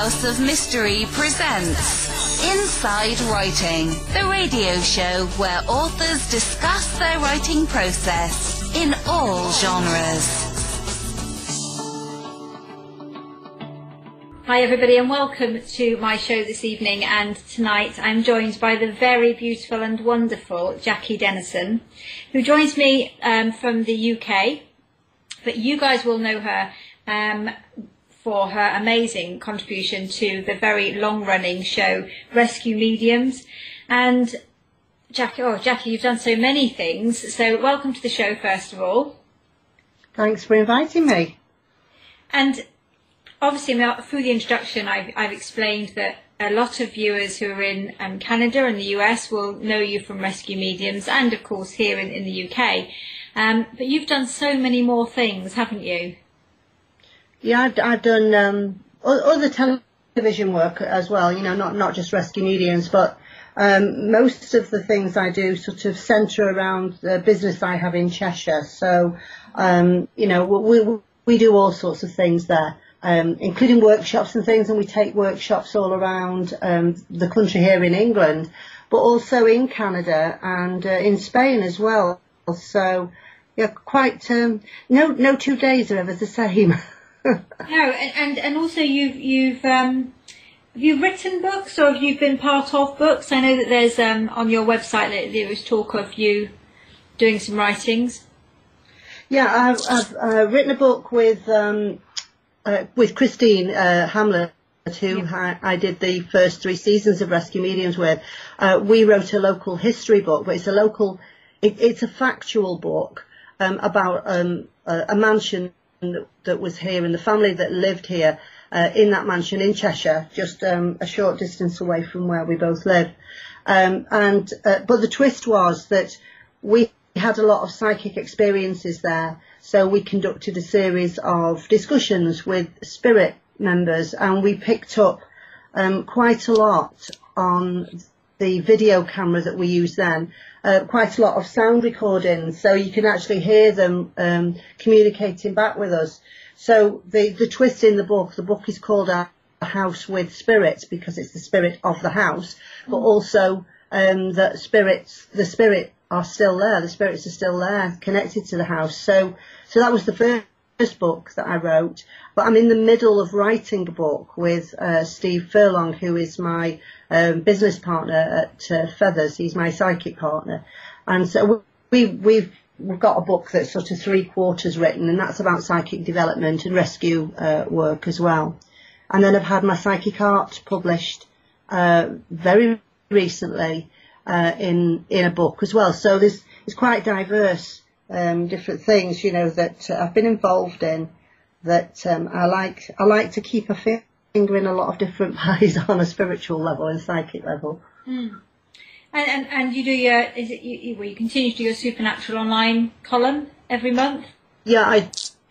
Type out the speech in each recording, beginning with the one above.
House of Mystery presents Inside Writing, the radio show where authors discuss their writing process in all genres. Hi, everybody, and welcome to my show this evening. And tonight I'm joined by the very beautiful and wonderful Jackie Dennison, who joins me um, from the UK. But you guys will know her um, for her amazing contribution to the very long running show Rescue Mediums. And Jackie, oh, Jackie, you've done so many things. So, welcome to the show, first of all. Thanks for inviting me. And obviously, through the introduction, I've, I've explained that a lot of viewers who are in um, Canada and the US will know you from Rescue Mediums and, of course, here in, in the UK. Um, but you've done so many more things, haven't you? Yeah, I've, I've done um, other television work as well, you know, not, not just Rescue Mediums, but um, most of the things I do sort of centre around the business I have in Cheshire. So, um, you know, we, we do all sorts of things there um, including workshops and things, and we take workshops all around um, the country here in England, but also in Canada and uh, in Spain as well. So, yeah, quite um, no no two days are ever the same. no, and, and and also you've you've um, have you written books or have you been part of books? I know that there's um, on your website that there was talk of you doing some writings. Yeah, I've, I've uh, written a book with um, uh, with Christine uh, Hamlett, who yeah. I, I, did the first three seasons of Rescue Mediums with, uh, we wrote a local history book, but it's a local, it, it's a factual book um, about um, a, a, mansion that, was here and the family that lived here uh, in that mansion in Cheshire, just um, a short distance away from where we both live. Um, and uh, but the twist was that we had a lot of psychic experiences there so we conducted a series of discussions with spirit members and we picked up um, quite a lot on the video camera that we used then, uh, quite a lot of sound recordings, so you can actually hear them um, communicating back with us. So the, the twist in the book, the book is called A House with Spirits because it's the spirit of the house, but also um, that spirits, the spirit are still there. The spirits are still there, connected to the house. So, so that was the first book that I wrote. But I'm in the middle of writing a book with uh, Steve Furlong, who is my um, business partner at uh, Feathers. He's my psychic partner, and so we we've we've got a book that's sort of three quarters written, and that's about psychic development and rescue uh, work as well. And then I've had my psychic art published uh, very recently uh, in in a book as well. So there's it's quite diverse, um, different things, you know, that I've been involved in. That um, I like I like to keep a finger in a lot of different pies on a spiritual level and psychic level. Mm. And, and and you do your is it you, you, you continue to do your supernatural online column every month? Yeah, I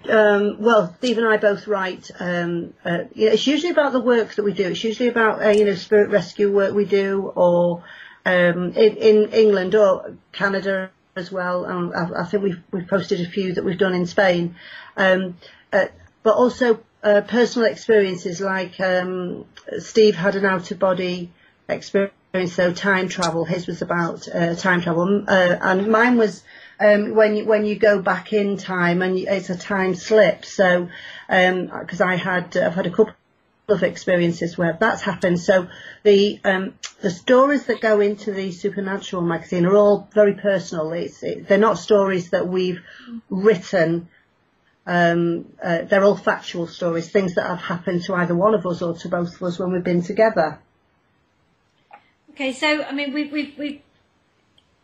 um, well, Steve and I both write. Um, uh, yeah, it's usually about the work that we do. It's usually about uh, you know spirit rescue work we do, or um, in, in England or Canada as well. Um, I, I, think we've we've posted a few that we've done in Spain, um, uh, but also uh, personal experiences like um, Steve had an out of body experience, so time travel. His was about uh, time travel, uh, and mine was. Um, when you when you go back in time and it's a time slip. So because um, I had I've had a couple of experiences where that's happened. So the um, the stories that go into the Supernatural magazine are all very personal. It's it, they're not stories that we've written. Um, uh, they're all factual stories, things that have happened to either one of us or to both of us when we've been together. Okay, so I mean, we've we've, we've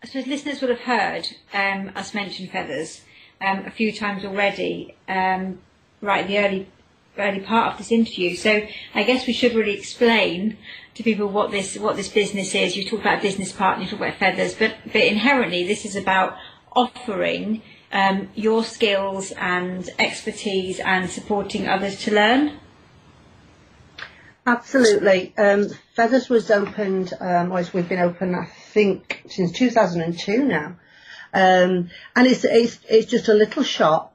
I suppose listeners would have heard um, us mention feathers um, a few times already, um, right the early early part of this interview. So I guess we should really explain to people what this what this business is. You talk about business partner, you talk about feathers, but but inherently this is about offering um, your skills and expertise and supporting others to learn. Absolutely. Um, Feathers was opened, um, we've been open, I think, since 2002 now. Um, and it's, it's, it's just a little shop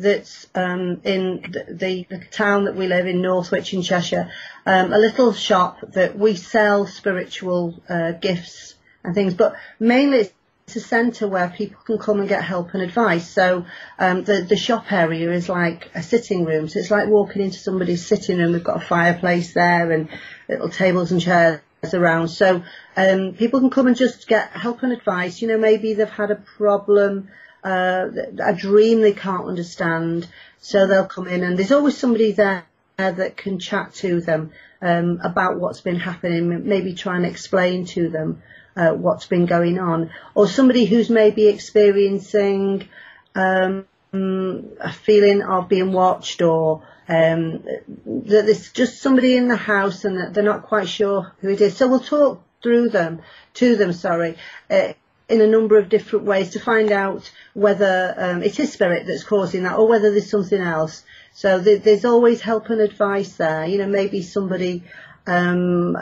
that's um, in the, the, town that we live in, Northwich in Cheshire, um, a little shop that we sell spiritual uh, gifts and things, but mainly it's a centre where people can come and get help and advice. So um, the the shop area is like a sitting room. So it's like walking into somebody's sitting room. We've got a fireplace there and little tables and chairs around. So um, people can come and just get help and advice. You know, maybe they've had a problem, uh, a dream they can't understand. So they'll come in and there's always somebody there that can chat to them um, about what's been happening, maybe try and explain to them uh, what's been going on, or somebody who's maybe experiencing um, a feeling of being watched, or um, that there's just somebody in the house and that they're not quite sure who it is. So we'll talk through them, to them, sorry, uh, in a number of different ways to find out whether um, it is spirit that's causing that or whether there's something else. So th- there's always help and advice there. You know, maybe somebody um,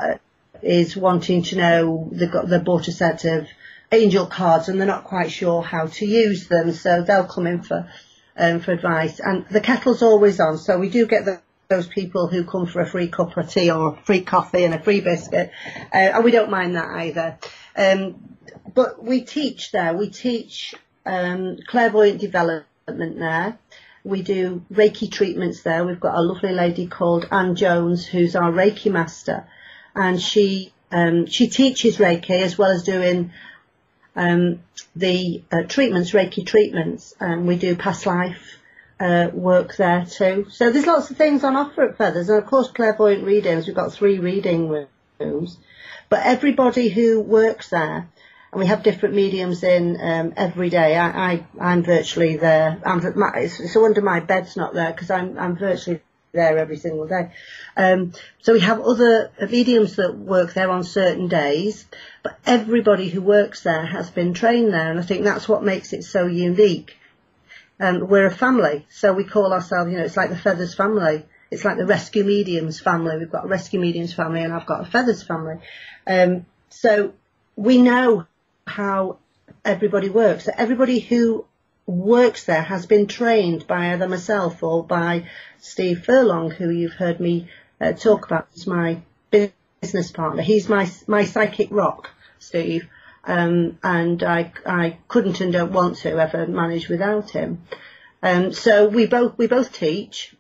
is wanting to know they've got they bought a set of angel cards and they're not quite sure how to use them, so they'll come in for um, for advice. And the kettle's always on, so we do get the, those people who come for a free cup of tea or a free coffee and a free biscuit, uh, and we don't mind that either. Um, but we teach there. We teach um, clairvoyant development there. We do Reiki treatments there. We've got a lovely lady called Anne Jones who's our Reiki master and she um, she teaches Reiki as well as doing um, the uh, treatments, Reiki treatments. And we do past life uh, work there too. So there's lots of things on offer at Feathers, and of course clairvoyant readings. We've got three reading rooms, but everybody who works there. And we have different mediums in um, every day. I, I, I'm virtually there. I'm, it's, it's a wonder my bed's not there because I'm, I'm virtually there every single day. Um, so we have other mediums that work there on certain days, but everybody who works there has been trained there, and I think that's what makes it so unique. Um, we're a family, so we call ourselves, you know, it's like the Feathers family. It's like the Rescue Mediums family. We've got a Rescue Mediums family, and I've got a Feathers family. Um, so we know how everybody works. Everybody who works there has been trained by either myself or by Steve Furlong, who you've heard me uh, talk about as my business partner. He's my my psychic rock, Steve, um, and I I couldn't and don't want to ever manage without him. Um, so we both we both teach,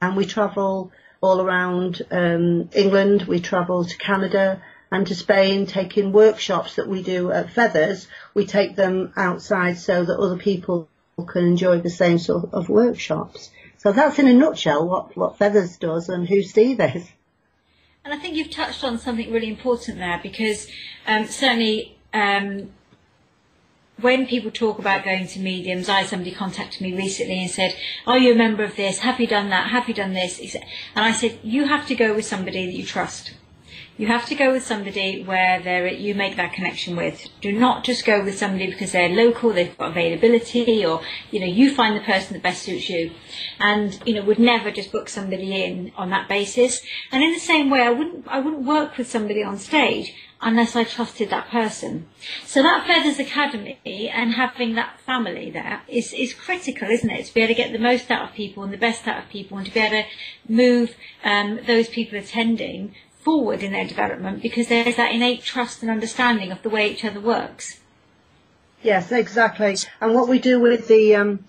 and we travel all around um, England. We travel to Canada and to Spain, taking workshops that we do at Feathers. We take them outside so that other people can enjoy the same sort of workshops. So that's in a nutshell what, what Feathers does and who Steve is. And I think you've touched on something really important there because um, certainly um, when people talk about going to mediums, I somebody contacted me recently and said, Are you a member of this? Have you done that? Have you done this? And I said, You have to go with somebody that you trust. You have to go with somebody where there you make that connection with. Do not just go with somebody because they're local, they've got availability, or you know you find the person that best suits you. And you know would never just book somebody in on that basis. And in the same way, I wouldn't I wouldn't work with somebody on stage unless I trusted that person. So that Feathers Academy and having that family there is, is critical, isn't it? To be able to get the most out of people and the best out of people and to be able to move um, those people attending forward in their development because there's that innate trust and understanding of the way each other works. Yes, exactly. And what we do with the um,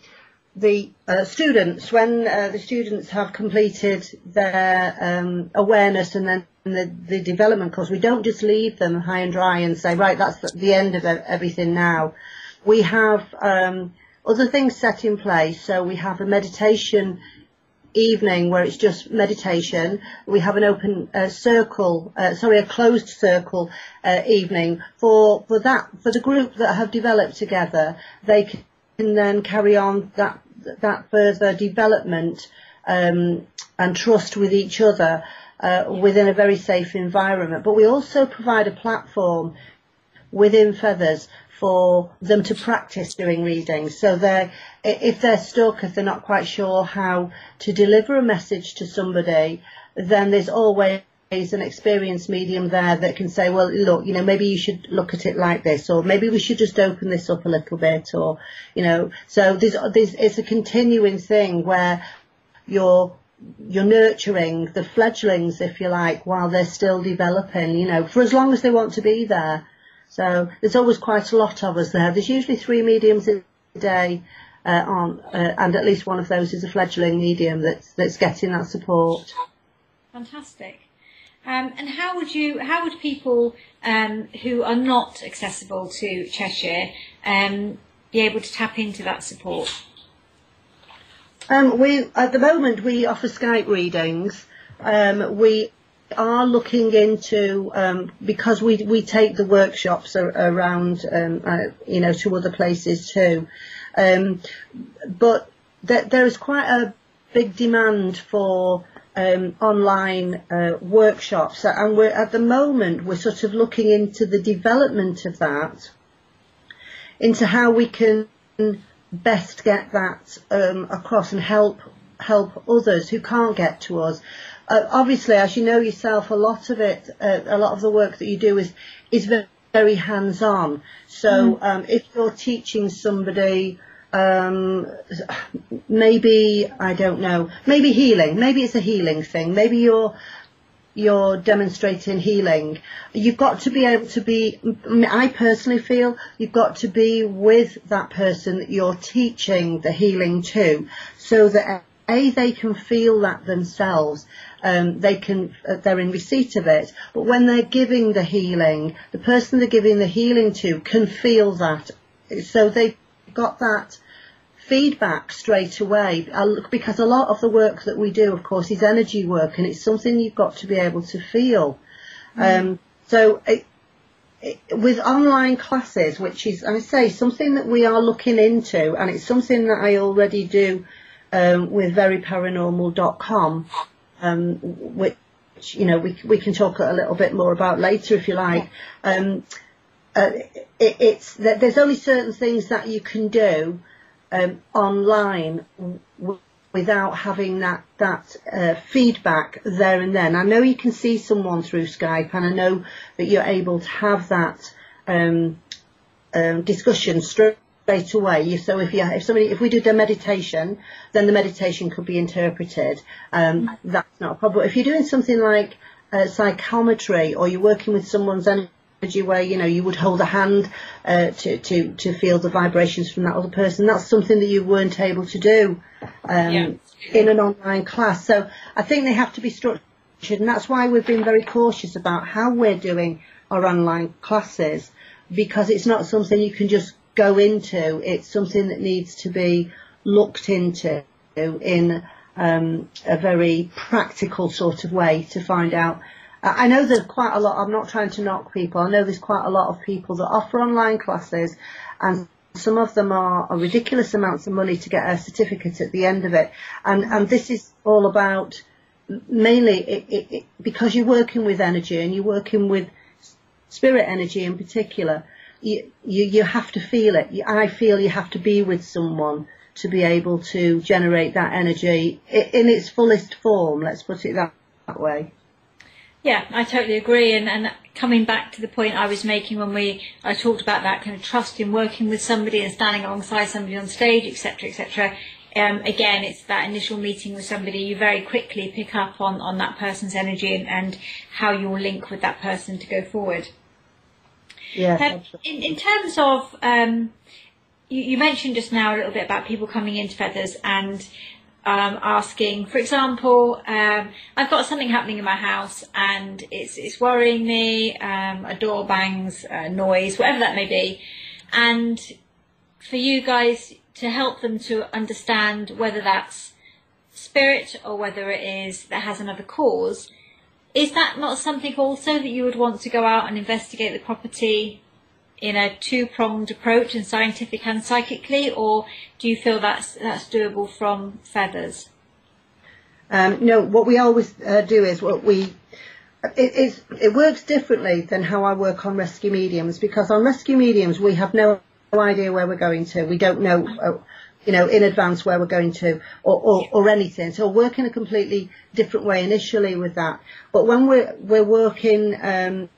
the uh, students when uh, the students have completed their um, awareness and then the, the development course, we don't just leave them high and dry and say, right, that's the end of everything now. We have um, other things set in place. So we have a meditation evening where it's just meditation. We have an open uh, circle, uh, sorry, a closed circle uh, evening for for that for the group that have developed together. They can then carry on that that further development um, and trust with each other uh, within a very safe environment. But we also provide a platform within Feathers for them to practice doing readings. So they if they're stuck, if they're not quite sure how to deliver a message to somebody, then there's always an experienced medium there that can say, well, look, you know, maybe you should look at it like this, or maybe we should just open this up a little bit, or, you know, so there's, there's, it's a continuing thing where you're, you're nurturing the fledglings, if you like, while they're still developing, you know, for as long as they want to be there. So there's always quite a lot of us there. There's usually three mediums a day uh, on, uh, and at least one of those is a fledgling medium that's that's getting that support. Fantastic. Um, and how would you, how would people um, who are not accessible to Cheshire um, be able to tap into that support? Um, we at the moment we offer Skype readings. Um, we are looking into um, because we we take the workshops ar- around um, uh, you know to other places too, um, but th- there is quite a big demand for um, online uh, workshops, and we're at the moment we're sort of looking into the development of that, into how we can best get that um, across and help help others who can't get to us. Uh, obviously, as you know yourself, a lot of it, uh, a lot of the work that you do is is very, very hands-on. So mm. um, if you're teaching somebody um, maybe I don't know, maybe healing, maybe it's a healing thing, maybe you're you're demonstrating healing. You've got to be able to be, I personally feel you've got to be with that person that you're teaching the healing to so that A, they can feel that themselves. Um, they can, uh, they're in receipt of it. But when they're giving the healing, the person they're giving the healing to can feel that. So they've got that feedback straight away because a lot of the work that we do, of course, is energy work and it's something you've got to be able to feel. Mm. Um, so it, it, with online classes, which is, I say, something that we are looking into and it's something that I already do um, with veryparanormal.com, um, which, you know, we, we can talk a little bit more about later if you like. Um, uh, it, it's that there's only certain things that you can do um, online w- without having that that uh, feedback there and then. I know you can see someone through Skype, and I know that you're able to have that um, um, discussion straight away. So if you if somebody if we did a meditation, then the meditation could be interpreted. Um, that's not a problem. If you're doing something like uh, psychometry or you're working with someone's energy where you know you would hold a hand uh, to to to feel the vibrations from that other person. That's something that you weren't able to do um, yeah. in an online class. So I think they have to be structured, and that's why we've been very cautious about how we're doing our online classes because it's not something you can just go into. It's something that needs to be looked into in um, a very practical sort of way to find out I know there's quite a lot, I'm not trying to knock people, I know there's quite a lot of people that offer online classes and some of them are, ridiculous amounts of money to get a certificate at the end of it. And, and this is all about mainly it, it, it, because you're working with energy and you're working with spirit energy in particular, you, you, you have to feel it. I feel you have to be with someone to be able to generate that energy in its fullest form, let's put it that, that way. Yeah, I totally agree. And, and coming back to the point I was making when we I talked about that kind of trust in working with somebody and standing alongside somebody on stage, etc., etc. Um, again, it's that initial meeting with somebody. You very quickly pick up on, on that person's energy and, and how you'll link with that person to go forward. Yeah. Um, in, in terms of, um, you, you mentioned just now a little bit about people coming into feathers and um, asking, for example, um, I've got something happening in my house and it's it's worrying me. Um, a door bangs, a noise, whatever that may be, and for you guys to help them to understand whether that's spirit or whether it is that has another cause. Is that not something also that you would want to go out and investigate the property in a two-pronged approach and scientific and psychically, or do you feel that's that's doable from feathers? Um, no, what we always uh, do is what we it, it works differently than how I work on rescue mediums because on rescue mediums we have no idea where we're going to. We don't know. Uh, you know, in advance where we're going to or, or, or anything. So work in a completely different way initially with that. But when we're, we're working, um,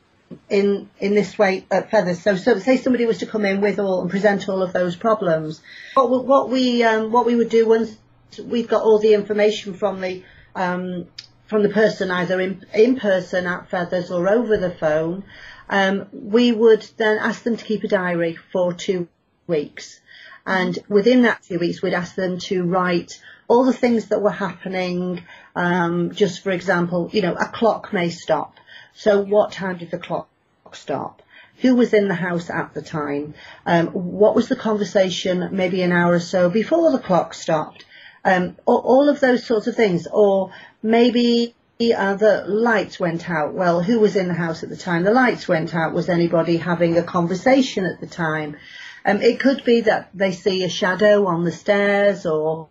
in, in this way at Feathers, so, so say somebody was to come in with all and present all of those problems, what, what we, um, what we would do once we've got all the information from the, um, from the person either in, in person at Feathers or over the phone, um, we would then ask them to keep a diary for two weeks. And within that two weeks, we'd ask them to write all the things that were happening. Um, just for example, you know, a clock may stop. So what time did the clock stop? Who was in the house at the time? Um, what was the conversation maybe an hour or so before the clock stopped? Um, all of those sorts of things. Or maybe uh, the lights went out. Well, who was in the house at the time the lights went out? Was anybody having a conversation at the time? Um, it could be that they see a shadow on the stairs or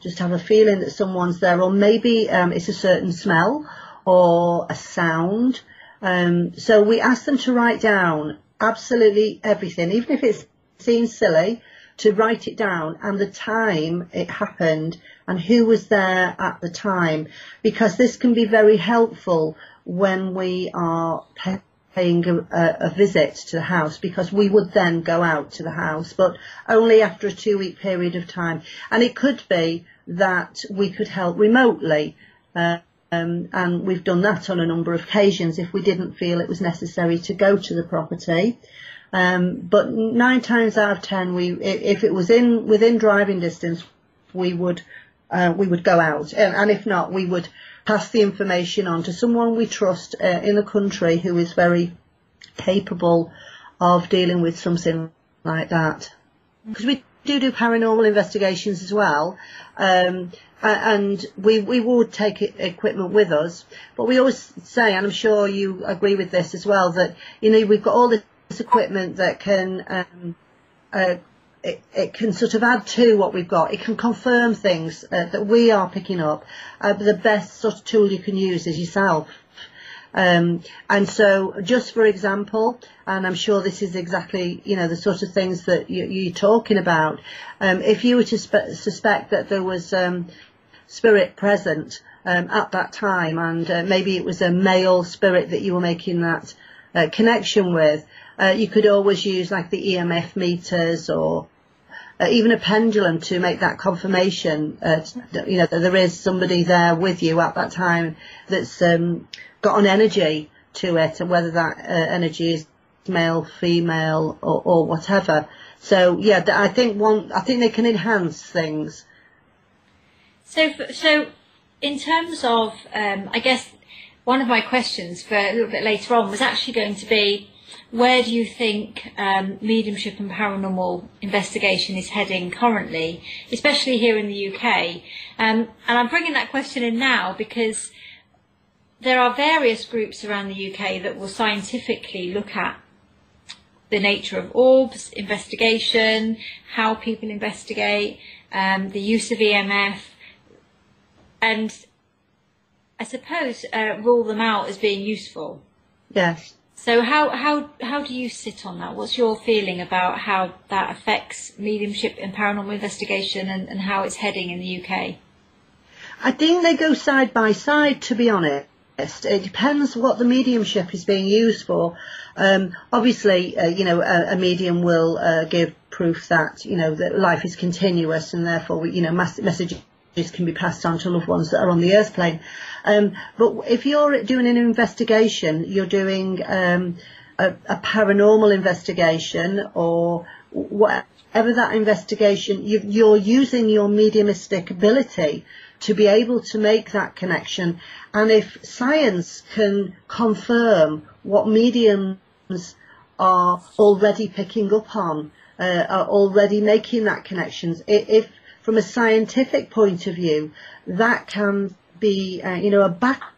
just have a feeling that someone's there or maybe um, it's a certain smell or a sound. Um, so we ask them to write down absolutely everything, even if it seems silly, to write it down and the time it happened and who was there at the time, because this can be very helpful when we are paying a, a, visit to the house because we would then go out to the house, but only after a two week period of time. And it could be that we could help remotely. Uh, um, and we've done that on a number of occasions if we didn't feel it was necessary to go to the property. Um, but nine times out of ten, we if it was in within driving distance, we would uh, we would go out, and, if not, we would pass the information on to someone we trust uh, in the country who is very capable of dealing with something like that. Because we do do paranormal investigations as well, um, and we we would take equipment with us. But we always say, and I'm sure you agree with this as well, that you know we've got all this equipment that can um, uh, it, it can sort of add to what we've got. It can confirm things uh, that we are picking up. Uh, but the best sort of tool you can use is yourself. Um, and so, just for example, and I'm sure this is exactly, you know, the sort of things that you, are talking about. Um, if you were to spe- suspect that there was um, spirit present um, at that time, and uh, maybe it was a male spirit that you were making that uh, connection with, uh, you could always use like the EMF meters or uh, even a pendulum to make that confirmation. Uh, you know that there is somebody there with you at that time that's um, got an energy to it, and whether that uh, energy is male, female, or, or whatever. So yeah, I think one, I think they can enhance things. So, so in terms of, um, I guess one of my questions for a little bit later on was actually going to be where do you think um, mediumship and paranormal investigation is heading currently, especially here in the UK? Um, and I'm bringing that question in now because there are various groups around the UK that will scientifically look at the nature of orbs, investigation, how people investigate, um, the use of EMF, and I suppose uh, rule them out as being useful. Yes. So how, how, how do you sit on that? What's your feeling about how that affects mediumship and paranormal investigation and, and how it's heading in the UK? I think they go side by side, to be honest. It depends what the mediumship is being used for. Um, obviously, uh, you know, a, a medium will uh, give proof that you know that life is continuous, and therefore, you know, mass- messages can be passed on to loved ones that are on the earth plane. Um, but if you're doing an investigation, you're doing um, a, a, paranormal investigation or whatever that investigation, you, are using your mediumistic ability to be able to make that connection. And if science can confirm what mediums are already picking up on, uh, are already making that connections, if from a scientific point of view, that can be, uh, you know, a backup.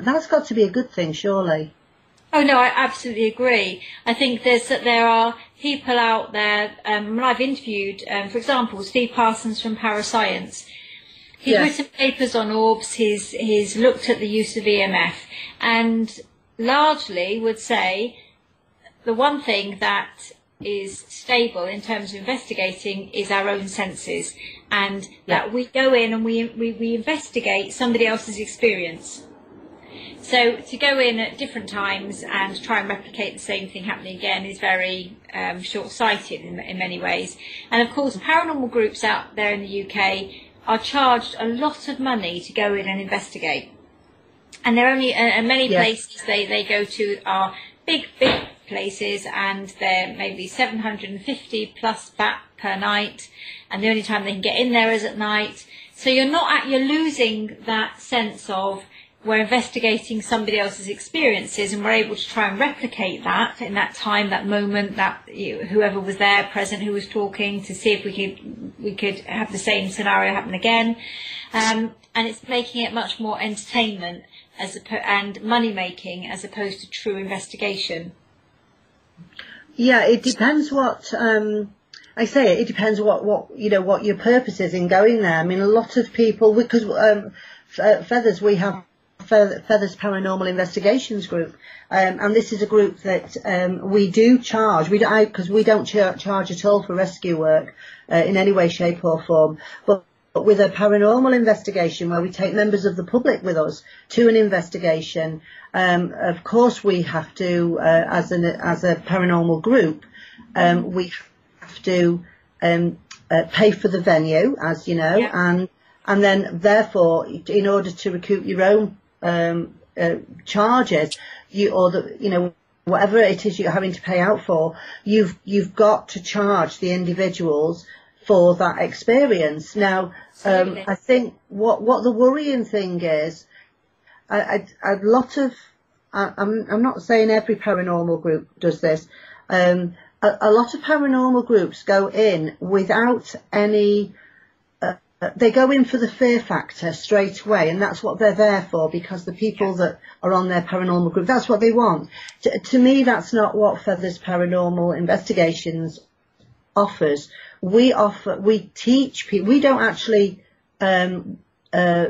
That's got to be a good thing, surely. Oh no, I absolutely agree. I think there's that there are people out there. Um, I've interviewed, um, for example, Steve Parsons from Parascience. He's written papers on orbs. He's he's looked at the use of EMF, and largely would say the one thing that is stable in terms of investigating is our own senses, and yeah. that we go in and we, we we investigate somebody else's experience. So to go in at different times and try and replicate the same thing happening again is very um, short-sighted in, in many ways. And of course, paranormal groups out there in the UK are charged a lot of money to go in and investigate. And there are only uh, many yes. places they, they go to are big, big places, and they're maybe 750 plus baht per night, and the only time they can get in there is at night. So you're not at, you're losing that sense of we're investigating somebody else's experiences and we're able to try and replicate that in that time, that moment, that you, whoever was there present who was talking to see if we could we could have the same scenario happen again. Um, and it's making it much more entertainment as a, and money making as opposed to true investigation. Yeah, it depends what um, I say. It depends what what you know what your purpose is in going there. I mean, a lot of people because um, feathers we have Feathers Paranormal Investigations Group, um, and this is a group that um, we do charge. We don't because we don't charge at all for rescue work uh, in any way, shape, or form. But, but with a paranormal investigation where we take members of the public with us to an investigation, um, of course we have to, uh, as an as a paranormal group, um, we have to um, uh, pay for the venue, as you know, yeah. and and then therefore, in order to recoup your own um, uh, charges, you or the you know whatever it is you're having to pay out for, you've you've got to charge the individuals for that experience. Now, um, I think what what the worrying thing is, I, I, a lot of I, I'm I'm not saying every paranormal group does this. Um, a, a lot of paranormal groups go in without any they go in for the fear factor straight away, and that's what they're there for because the people that are on their paranormal group, that's what they want. To, to me, that's not what Feathers Paranormal Investigations offers. We offer, we teach people, we don't actually, um, uh,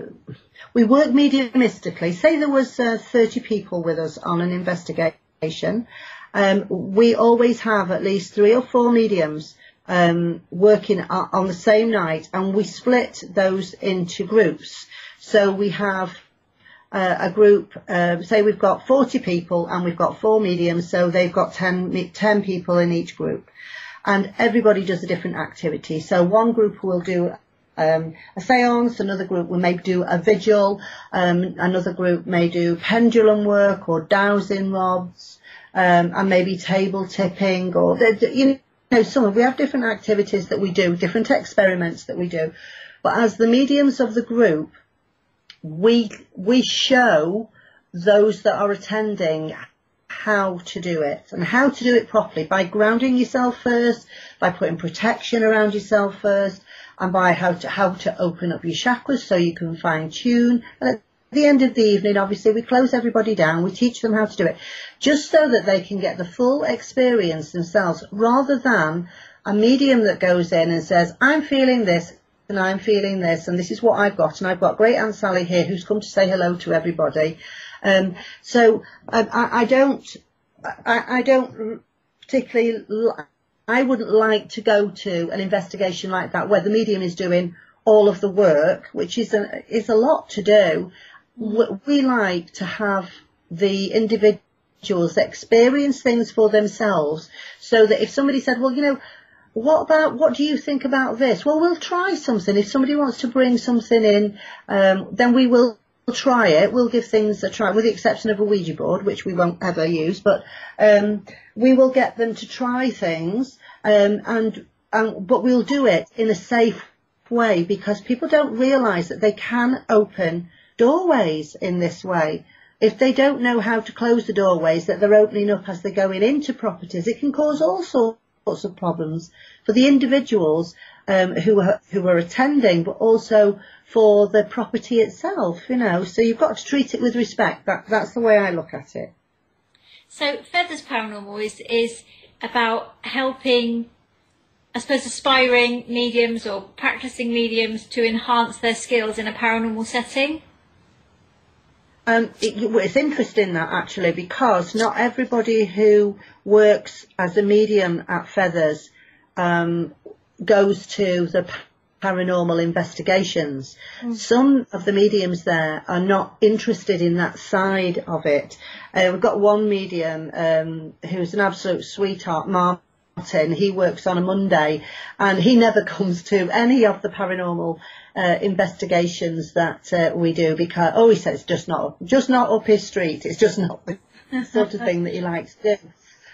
we work mediumistically. Say there was uh, 30 people with us on an investigation. Um, we always have at least three or four mediums um, working on the same night, and we split those into groups. So we have uh, a group, uh, say we've got 40 people and we've got four mediums, so they've got 10, 10 people in each group. And everybody does a different activity. So one group will do um, a seance, another group will maybe do a vigil, um, another group may do pendulum work or dowsing rods, um, and maybe table tipping or, you know, some of we have different activities that we do, different experiments that we do, but as the mediums of the group, we we show those that are attending how to do it and how to do it properly by grounding yourself first, by putting protection around yourself first, and by how to how to open up your chakras so you can fine tune. And at the end of the evening, obviously, we close everybody down, we teach them how to do it, just so that they can get the full experience themselves, rather than a medium that goes in and says, I'm feeling this, and I'm feeling this, and this is what I've got, and I've got great Aunt Sally here who's come to say hello to everybody. Um, so I, I, don't, I, I don't particularly, I wouldn't like to go to an investigation like that where the medium is doing all of the work, which is a, is a lot to do, we like to have the individuals experience things for themselves so that if somebody said, well, you know, what about, what do you think about this? Well, we'll try something. If somebody wants to bring something in, um, then we will try it. We'll give things a try, with the exception of a Ouija board, which we won't ever use, but um, we will get them to try things, um, and, and but we'll do it in a safe way because people don't realise that they can open doorways in this way. If they don't know how to close the doorways that they're opening up as they're going into properties, it can cause all sorts of problems for the individuals um, who are who are attending, but also for the property itself. You know, so you've got to treat it with respect. That that's the way I look at it. So Feathers Paranormal is is about helping I suppose, aspiring mediums or practicing mediums to enhance their skills in a paranormal setting? Um, it, it's interesting that actually because not everybody who works as a medium at Feathers um, goes to the paranormal investigations. Mm. Some of the mediums there are not interested in that side of it. Uh, we've got one medium um, who's an absolute sweetheart, Martin. He works on a Monday and he never comes to any of the paranormal uh, investigations that uh, we do because, oh, he says it's just not, just not up his street. It's just not the sort of thing that he likes to do.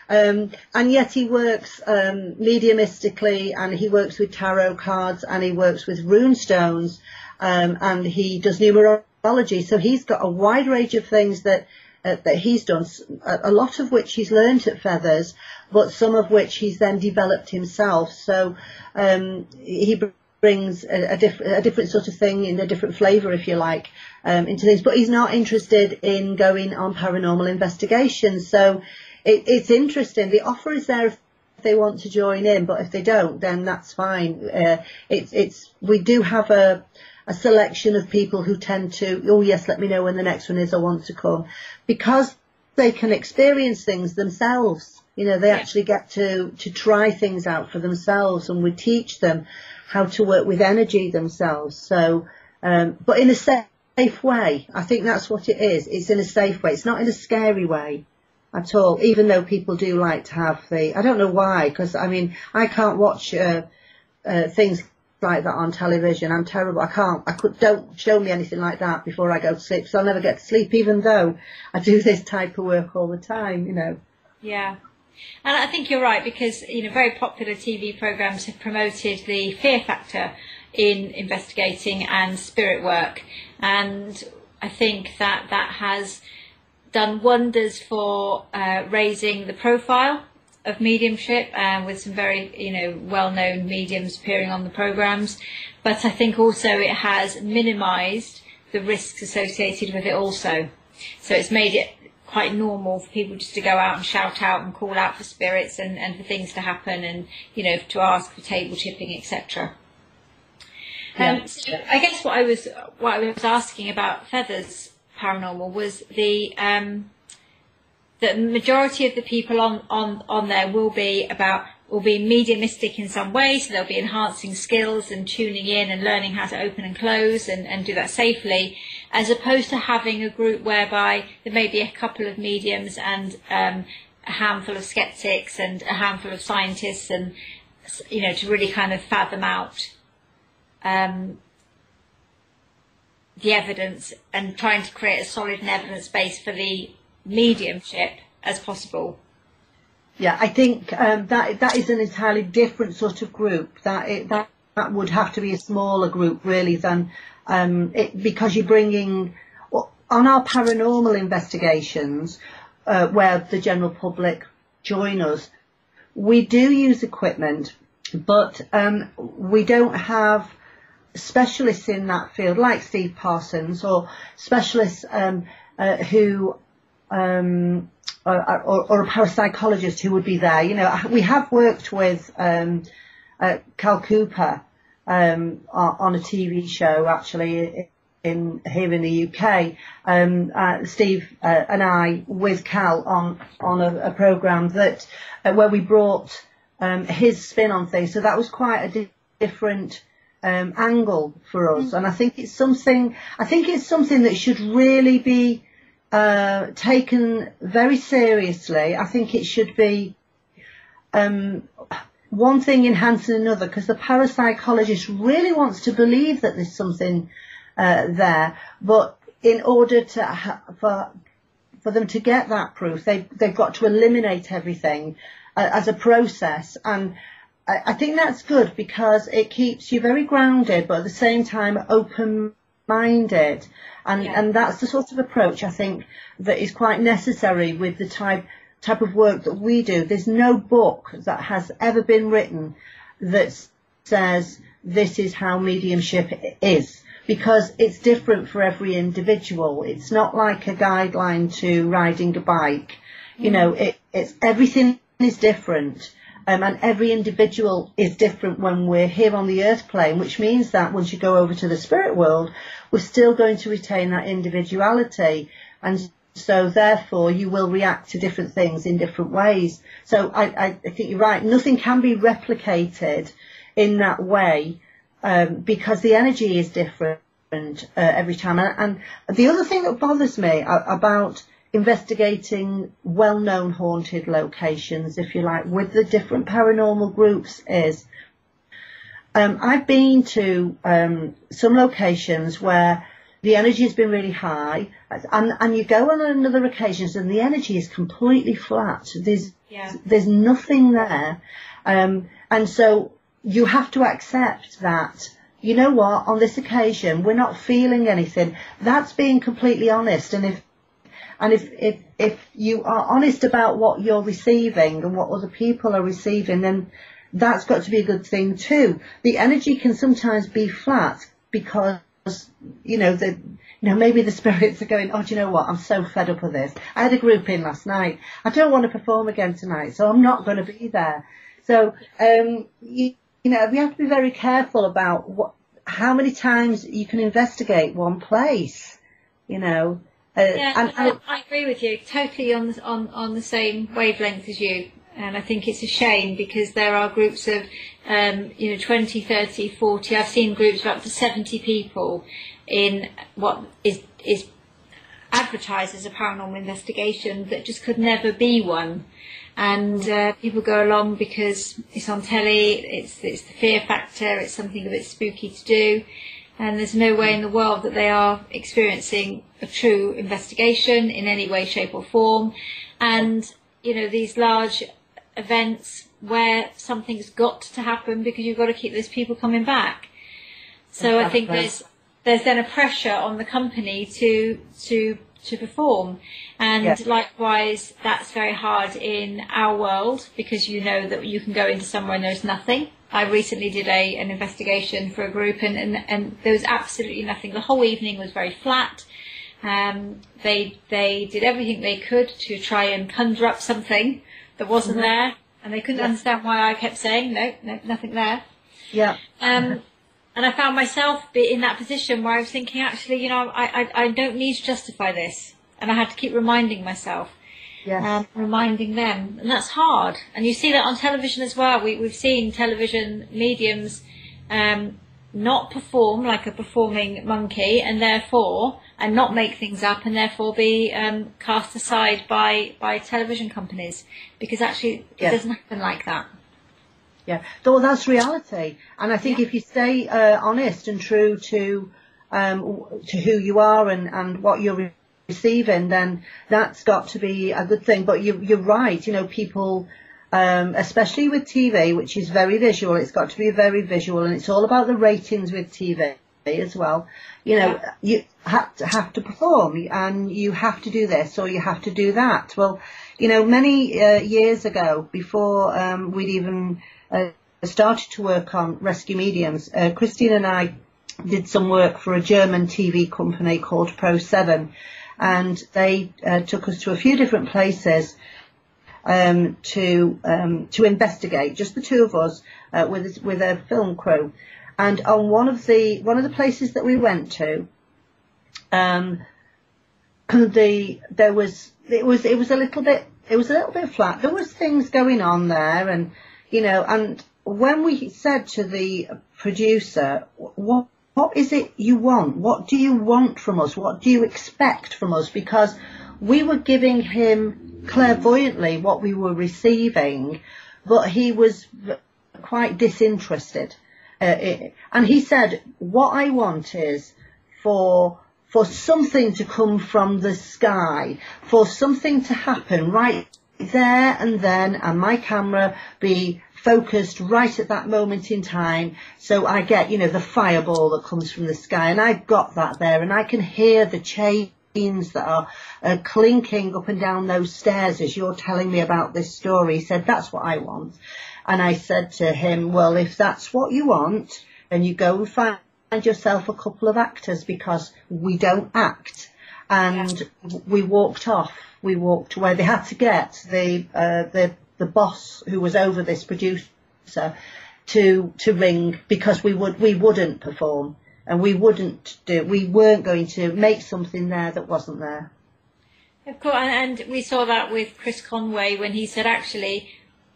Um, and yet he works um, mediumistically and he works with tarot cards and he works with rune stones um, and he does numerology. So he's got a wide range of things that uh, that he's done, a lot of which he's learned at Feathers, but some of which he's then developed himself. So um, he brings a, a, diff- a, different sort of thing in a different flavour, if you like, um, into things. But he's not interested in going on paranormal investigations. So it, it's interesting. The offer is there if they want to join in, but if they don't, then that's fine. Uh, it's it's we do have a a selection of people who tend to oh yes, let me know when the next one is. I want to come because they can experience things themselves. You know, they yeah. actually get to to try things out for themselves, and we teach them how to work with energy themselves. So, um, but in a safe way. I think that's what it is. It's in a safe way. It's not in a scary way at all, even though people do like to have the, I don't know why, because I mean, I can't watch uh, uh, things like that on television. I'm terrible. I can't, I could, don't show me anything like that before I go to sleep. So I'll never get to sleep, even though I do this type of work all the time, you know. Yeah. And I think you're right because, you know, very popular TV programs have promoted the fear factor in investigating and spirit work. And I think that that has done wonders for uh, raising the profile of mediumship uh, with some very you know well-known mediums appearing on the programs. But I think also it has minimized the risks associated with it also. So it's made it quite normal for people just to go out and shout out and call out for spirits and, and for things to happen and you know to ask for table tipping etc um, yeah. so I guess what I was what I was asking about feathers paranormal was the um, the majority of the people on, on, on there will be about will be mediumistic in some way, so they'll be enhancing skills and tuning in and learning how to open and close and, and do that safely, as opposed to having a group whereby there may be a couple of mediums and um, a handful of skeptics and a handful of scientists and you know to really kind of fathom out um, the evidence and trying to create a solid and evidence base for the mediumship as possible. Yeah, I think um, that that is an entirely different sort of group. That it, that that would have to be a smaller group really than um, it, because you're bringing on our paranormal investigations uh, where the general public join us. We do use equipment, but um, we don't have specialists in that field, like Steve Parsons, or specialists um, uh, who, um, or, or, or, a parapsychologist who would be there. You know, we have worked with um, uh, Cal Cooper um, on a TV show, actually. In here in the UK, um, uh, Steve uh, and I with Cal on on a, a program that uh, where we brought um, his spin on things. So that was quite a di- different um, angle for us, mm. and I think it's something. I think it's something that should really be uh, taken very seriously. I think it should be um, one thing enhancing another because the parapsychologist really wants to believe that there's something uh, there, but in order to ha- for for them to get that proof, they they've got to eliminate everything uh, as a process and I, I think that's good because it keeps you very grounded, but at the same time open-minded. And, yeah. and that's the sort of approach I think that is quite necessary with the type, type of work that we do. There's no book that has ever been written that says this is how mediumship is because it's different for every individual. It's not like a guideline to riding a bike. You know, mm. it, it's everything is different. Um, and every individual is different when we're here on the earth plane, which means that once you go over to the spirit world, we're still going to retain that individuality. and so therefore you will react to different things in different ways. So I, I, think you're right. Nothing can be replicated in that way um, because the energy is different uh, every time. And, and, the other thing that bothers me about investigating well-known haunted locations, if you like, with the different paranormal groups is um, I've been to um, some locations where the energy has been really high, and, and you go on another occasions and the energy is completely flat. There's yeah. there's nothing there, um, and so you have to accept that. You know what? On this occasion, we're not feeling anything. That's being completely honest. And if and if, if, if you are honest about what you're receiving and what other people are receiving, then that's got to be a good thing too. The energy can sometimes be flat because you know, the, you know, maybe the spirits are going, oh, do you know what? I'm so fed up with this. I had a group in last night. I don't want to perform again tonight, so I'm not going to be there. So, um, you, you know, we have to be very careful about what, how many times you can investigate one place, you know. Uh, yeah, and, I, I, agree with you. Totally on the, on, on the same wavelength as you and I think it's a shame because there are groups of um, you know 20, 30, 40. I've seen groups of up to 70 people in what is is advertised as a paranormal investigation that just could never be one. And uh, people go along because it's on telly, it's it's the fear factor, it's something a bit spooky to do, and there's no way in the world that they are experiencing a true investigation in any way, shape, or form. And you know these large events where something's got to happen because you've got to keep those people coming back. So. I think there's there's then a pressure on the company to to to perform, and yes. likewise that's very hard in our world because you know that you can go into somewhere and there's nothing. I recently did a an investigation for a group and and, and there was absolutely nothing. The whole evening was very flat. Um, they they did everything they could to try and conjure up something that wasn't mm-hmm. there, and they couldn't understand why I kept saying no, no, nothing there. Yeah. Um, and I found myself in that position where I was thinking, actually, you know, I, I, I don't need to justify this, and I had to keep reminding myself. Yes. Um, reminding them, and that's hard. And you see that on television as well. We, we've seen television mediums um, not perform like a performing monkey, and therefore and not make things up and therefore be um, cast aside by, by television companies because actually it doesn't happen like that. Yeah, well, that's reality, and I think yeah. if you stay uh, honest and true to um, to who you are and, and what you're receiving, then that's got to be a good thing. But you, you're right, you know, people, um, especially with TV, which is very visual, it's got to be very visual, and it's all about the ratings with TV as well. You know, yeah. you have to have to perform, and you have to do this or you have to do that. Well, you know, many uh, years ago, before um, we'd even uh, started to work on rescue mediums, uh, Christine and I did some work for a German TV company called Pro7, and they uh, took us to a few different places. Um, to um, to investigate, just the two of us uh, with with a film crew, and on one of the one of the places that we went to, um, the there was it was it was a little bit it was a little bit flat. There was things going on there, and you know, and when we said to the producer, what what is it you want? What do you want from us? What do you expect from us? Because we were giving him clairvoyantly what we were receiving, but he was quite disinterested. Uh, it, and he said, what I want is for for something to come from the sky, for something to happen right there and then, and my camera be focused right at that moment in time. So I get, you know, the fireball that comes from the sky, and I've got that there, and I can hear the chains that are uh, clinking up and down those stairs as you're telling me about this story. He said, that's what I want. And I said to him, well, if that's what you want, then you go and find yourself a couple of actors because we don't act. And yeah. we walked off. We walked away. They had to get the, uh, the, the boss who was over this producer to, to ring because we would, we wouldn't perform and we wouldn't do, we weren't going to make something there that wasn't there. Of course, and we saw that with Chris Conway when he said, actually,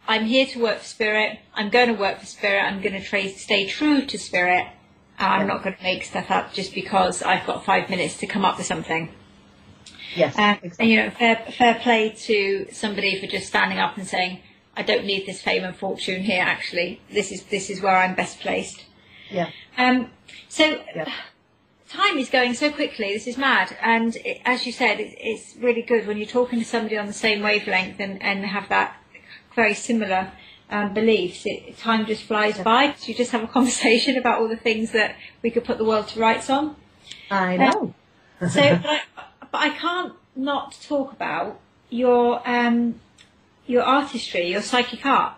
I'm here to work for Spirit. I'm going to work for Spirit. I'm going to tra- stay true to Spirit. I'm not going to make stuff up just because I've got five minutes to come up with something. Yes, Uh, exactly. And you know, fair, fair play to somebody for just standing up and saying, "I don't need this fame and fortune here. Actually, this is this is where I'm best placed." yeah. Um, so Yeah. time is going so quickly. This is mad. And it, as you said, it, it's really good when you're talking to somebody on the same wavelength and, and have that very similar um, beliefs. It, time just flies by. You just have a conversation about all the things that we could put the world to rights on. I know. So, but I, but I can't not talk about your um, your artistry, your psychic art.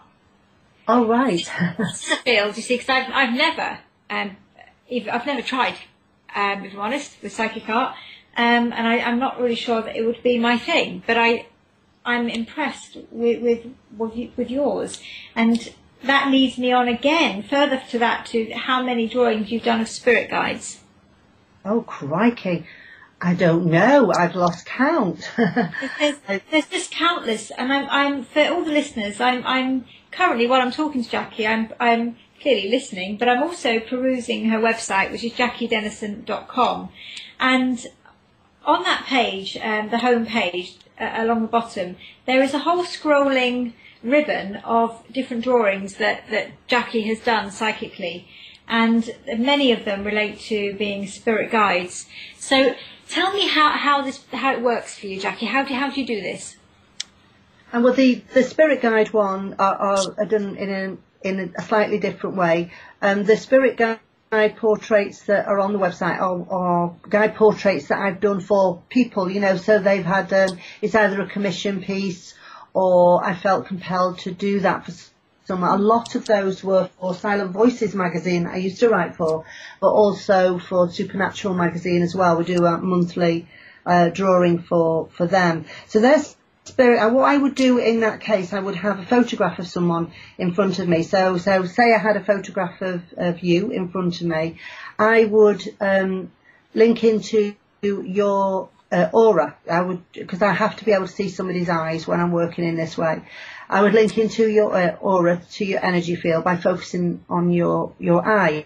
Oh, right. This is a field, you see, because I've, I've never, um, I've never tried, um, if I'm honest, with psychic art, um, and I, I'm not really sure that it would be my thing. But I, I'm impressed with with with, yours, and that leads me on again further to that to how many drawings you've done of spirit guides. oh, crikey. I don't know. I've lost count. There's, there's just countless, and I'm, I'm for all the listeners. I'm, I'm currently while I'm talking to Jackie, I'm, I'm clearly listening, but I'm also perusing her website, which is jackiedennison.com, and on that page, um, the home page uh, along the bottom, there is a whole scrolling ribbon of different drawings that, that Jackie has done psychically, and many of them relate to being spirit guides. So tell me how, how this how it works for you, Jackie. How do how do you do this? And well, the, the spirit guide one are, are, done in a in a slightly different way. Um, the spirit guide portraits that are on the website are, are guide portraits that I've done for people. You know, so they've had um, it's either a commission piece or I felt compelled to do that for some. A lot of those were for Silent Voices magazine I used to write for, but also for Supernatural magazine as well. We do a monthly uh, drawing for for them. So there's spirit. uh, What I would do in that case, I would have a photograph of someone in front of me. So, so say I had a photograph of, of you in front of me, I would um, link into your uh, aura. I would because I have to be able to see somebody's eyes when I'm working in this way. I would link into your uh, aura to your energy field by focusing on your your eyes.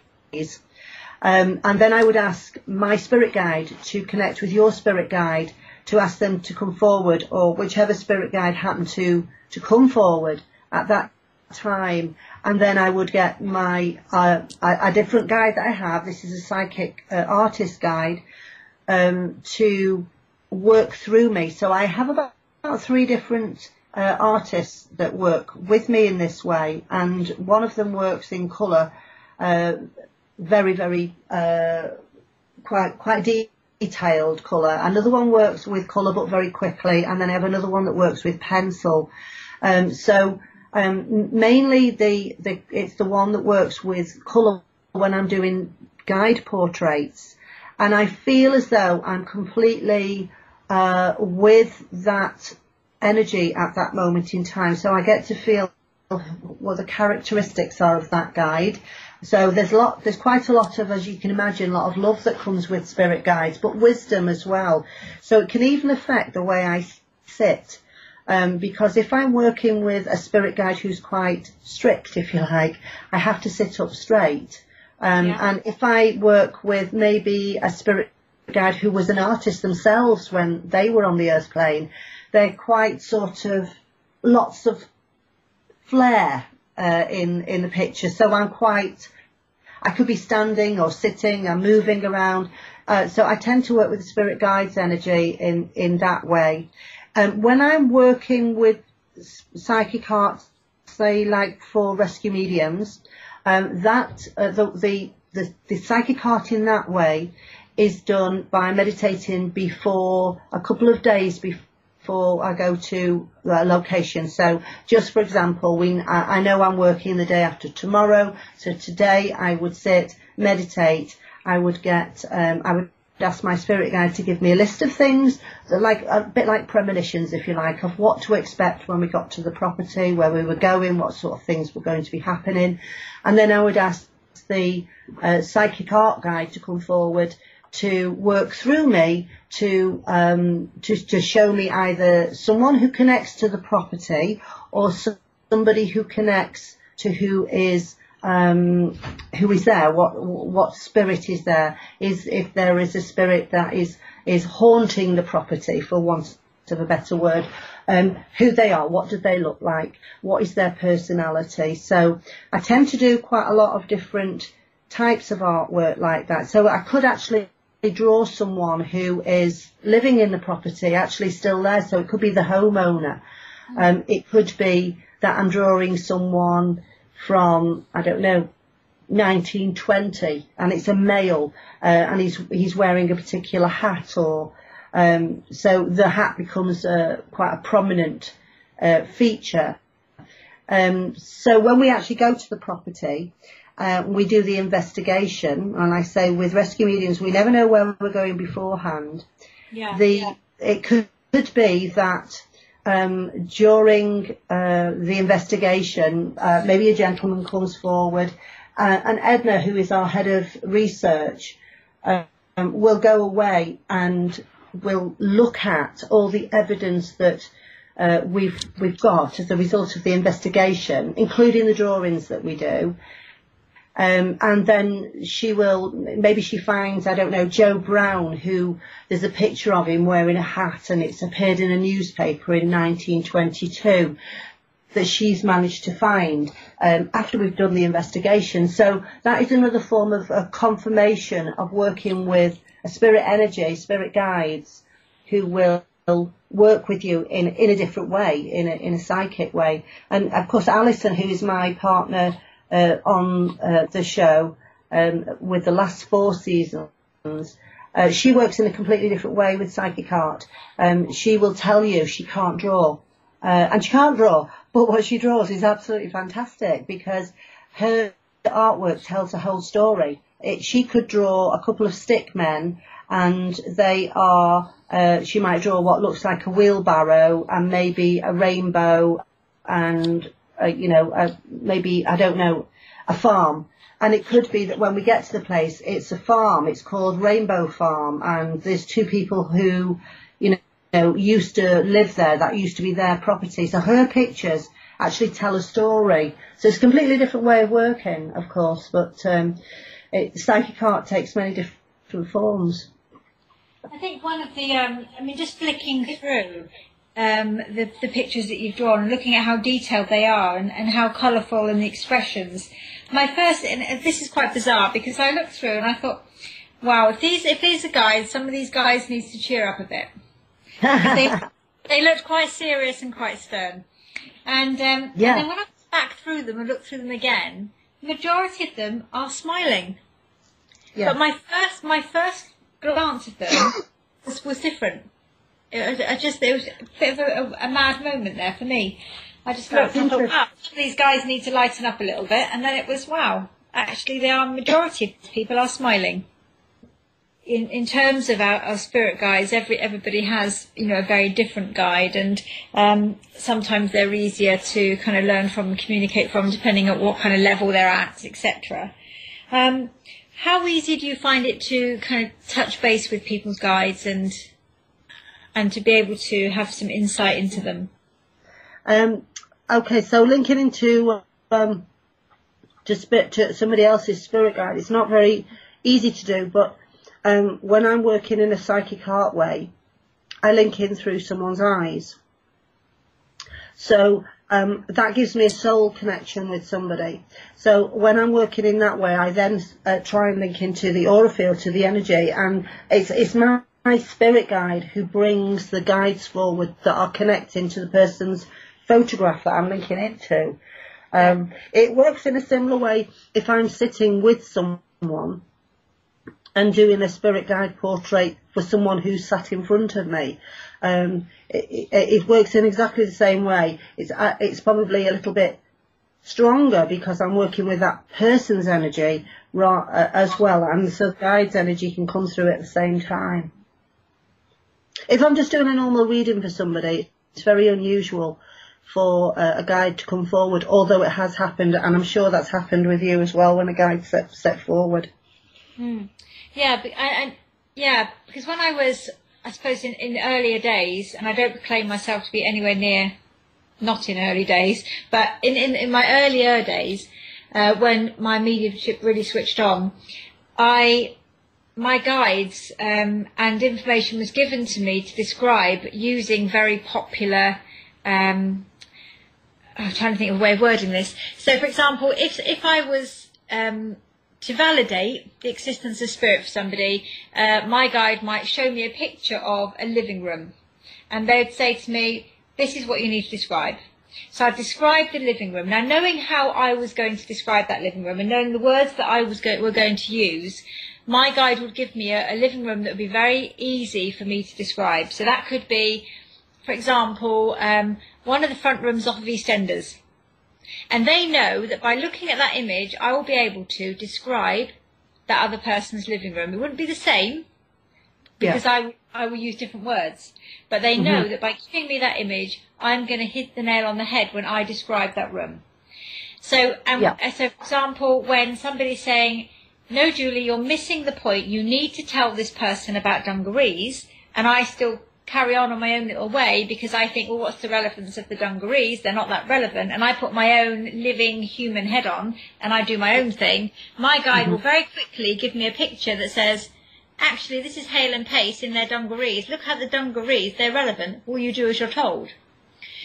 Um, and then I would ask my spirit guide to connect with your spirit guide to ask them to come forward or whichever spirit guide happened to, to come forward at that time. And then I would get my, uh, a, a different guide that I have. This is a psychic uh, artist guide, um, to work through me. So I have about, about three different uh, artists that work with me in this way. And one of them works in colour, uh, very, very, uh, quite, quite deep detailed colour. Another one works with colour but very quickly, and then I have another one that works with pencil. Um, so um, mainly the, the it's the one that works with colour when I'm doing guide portraits, and I feel as though I'm completely uh, with that energy at that moment in time. So I get to feel what the characteristics are of that guide. So there's lot, there's quite a lot of, as you can imagine, a lot of love that comes with spirit guides, but wisdom as well. So it can even affect the way I sit. Um, because if I'm working with a spirit guide who's quite strict, if you like, I have to sit up straight. Um, Yeah. and if I work with maybe a spirit guide who was an artist themselves when they were on the earth plane, they're quite sort of lots of flair uh, in in the picture. So I'm quite. I could be standing or sitting and moving around. Uh, so I tend to work with the spirit guides energy in in that way. Um, when I'm working with psychic arts, say like for rescue mediums, um, that uh, the, the the the psychic art in that way is done by meditating before a couple of days before I go to the location. So just for example, we, I, I know I'm working the day after tomorrow. So today I would sit, meditate. I would get, um, I would ask my spirit guide to give me a list of things, that like a bit like premonitions, if you like, of what to expect when we got to the property, where we were going, what sort of things were going to be happening. And then I would ask the uh, psychic art guide to come forward to work through me to, um, to, to show me either someone who connects to the property or somebody who connects to who is um, who is there, what what spirit is there, is if there is a spirit that is is haunting the property, for want of a better word, um, who they are, what do they look like, what is their personality. So I tend to do quite a lot of different types of artwork like that. So I could actually draw someone who is living in the property, actually still there. So it could be the homeowner. Um, it could be that I'm drawing someone from, I don't know, 1920 and it's a male uh, and he's he's wearing a particular hat or um, so the hat becomes uh, quite a prominent uh, feature. Um, so when we actually go to the property, uh, we do the investigation, and I say with rescue mediums, we never know where we're going beforehand. Yeah. The yeah. it could, could be that um, during uh, the investigation, uh, maybe a gentleman comes forward, uh, and Edna, who is our head of research, um, will go away and will look at all the evidence that uh, we've we've got as a result of the investigation, including the drawings that we do. Um, and then she will, maybe she finds, I don't know, Joe Brown, who there's a picture of him wearing a hat and it's appeared in a newspaper in 1922 that she's managed to find um, after we've done the investigation. So that is another form of a confirmation of working with a spirit energy, spirit guides, who will work with you in, in a different way, in a, in a psychic way. And of course, Alison, who is my partner uh, on uh, the show um, with the last four seasons. Uh, she works in a completely different way with psychic art. Um, she will tell you she can't draw, uh, and she can't draw, but what she draws is absolutely fantastic because her artwork tells a whole story. It, she could draw a couple of stick men, and they are. Uh, she might draw what looks like a wheelbarrow and maybe a rainbow and you know, maybe, I don't know, a farm. And it could be that when we get to the place, it's a farm. It's called Rainbow Farm. And there's two people who, you know, used to live there. That used to be their property. So her pictures actually tell a story. So it's a completely different way of working, of course. But um, it, psychic art takes many different forms. I think one of the, um, I mean, just flicking through, um, the, the pictures that you've drawn looking at how detailed they are and, and how colourful and the expressions. My first, and this is quite bizarre because I looked through and I thought, wow, if these if these are guys, some of these guys needs to cheer up a bit. they, they looked quite serious and quite stern. And, um, yeah. and then when I went back through them and looked through them again, the majority of them are smiling. Yeah. But my first my first glance at them was, was different. I just it was a bit of a, a, mad moment there for me. I just looked and thought, wow, these guys need to lighten up a little bit, and then it was wow. Actually, the majority of people are smiling. In in terms of our, our spirit guides, every everybody has you know a very different guide, and um, sometimes they're easier to kind of learn from, and communicate from, depending on what kind of level they're at, etc. Um, how easy do you find it to kind of touch base with people's guides and and to be able to have some insight into them? Um, okay, so linking into um, just bit to somebody else's spirit guide, it's not very easy to do, but um, when I'm working in a psychic art way, I link in through someone's eyes. So um, that gives me a soul connection with somebody. So when I'm working in that way, I then uh, try and link into the aura field, to the energy, and it's it's my my spirit guide who brings the guides forward that are connecting to the person's photograph that I'm linking into. Um, it works in a similar way if I'm sitting with someone and doing a spirit guide portrait for someone who's sat in front of me. Um, it, it, it, works in exactly the same way. It's, uh, it's probably a little bit stronger because I'm working with that person's energy uh, as well, and so the guide's energy can come through at the same time. If I'm just doing a normal reading for somebody, it's very unusual for uh, a guide to come forward, although it has happened, and I'm sure that's happened with you as well when a guide set forward. Mm. Yeah, but I, I, yeah, because when I was, I suppose, in, in earlier days, and I don't claim myself to be anywhere near, not in early days, but in, in, in my earlier days, uh, when my mediumship really switched on, I my guides um, and information was given to me to describe using very popular. Um, I'm trying to think of a way of wording this. So, for example, if if I was um, to validate the existence of spirit for somebody, uh, my guide might show me a picture of a living room, and they'd say to me, "This is what you need to describe." So I described the living room. Now, knowing how I was going to describe that living room and knowing the words that I was go- were going to use, my guide would give me a, a living room that would be very easy for me to describe. So that could be, for example, um, one of the front rooms off of EastEnders. And they know that by looking at that image, I will be able to describe that other person's living room. It wouldn't be the same because yeah. I, I will use different words. But they know mm-hmm. that by giving me that image, I'm going to hit the nail on the head when I describe that room. So, um, yeah. so for example, when somebody's saying, no, Julie, you're missing the point. You need to tell this person about dungarees. And I still carry on on my own little way because I think, well, what's the relevance of the dungarees? They're not that relevant. And I put my own living human head on and I do my own thing. My guide mm-hmm. will very quickly give me a picture that says, actually, this is Hale and Pace in their dungarees. Look how the dungarees, they're relevant. All you do as you're told.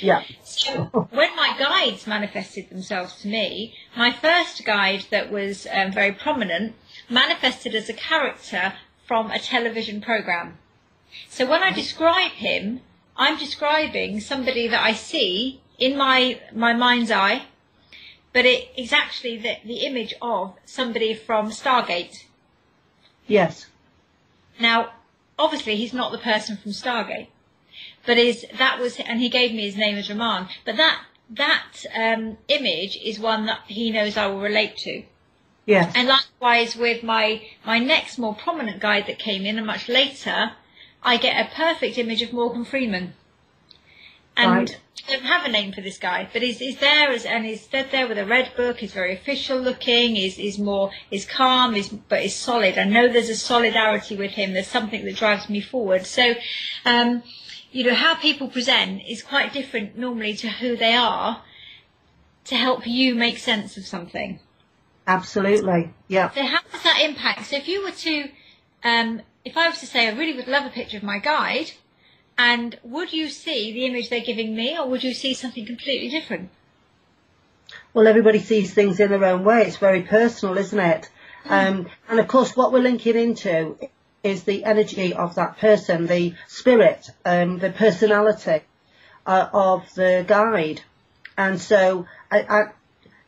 Yeah. So when my guides manifested themselves to me, my first guide that was um, very prominent manifested as a character from a television program. So when I describe him, I'm describing somebody that I see in my my mind's eye, but it is actually the, the image of somebody from Stargate. Yes. Now, obviously, he's not the person from Stargate but is that was and he gave me his name as Rahman. But that that um, image is one that he knows I will relate to. Yes. And likewise with my my next more prominent guide that came in and much later, I get a perfect image of Morgan Freeman. And right. I don't have a name for this guy, but he's, he's there as, and he's stood there with a red book. He's very official looking. He's, he's more, he's calm, he's, but he's solid. I know there's a solidarity with him. There's something that drives me forward. So, um, you know, how people present is quite different normally to who they are to help you make sense of something. Absolutely. Yeah. So how does that impact? So if you were to, um, if I was to say, I really would love a picture of my guide, and would you see the image they're giving me, or would you see something completely different? Well, everybody sees things in their own way. It's very personal, isn't it? Mm. Um, and of course, what we're linking into is the energy of that person, the spirit, um, the personality uh, of the guide. And so, I, I,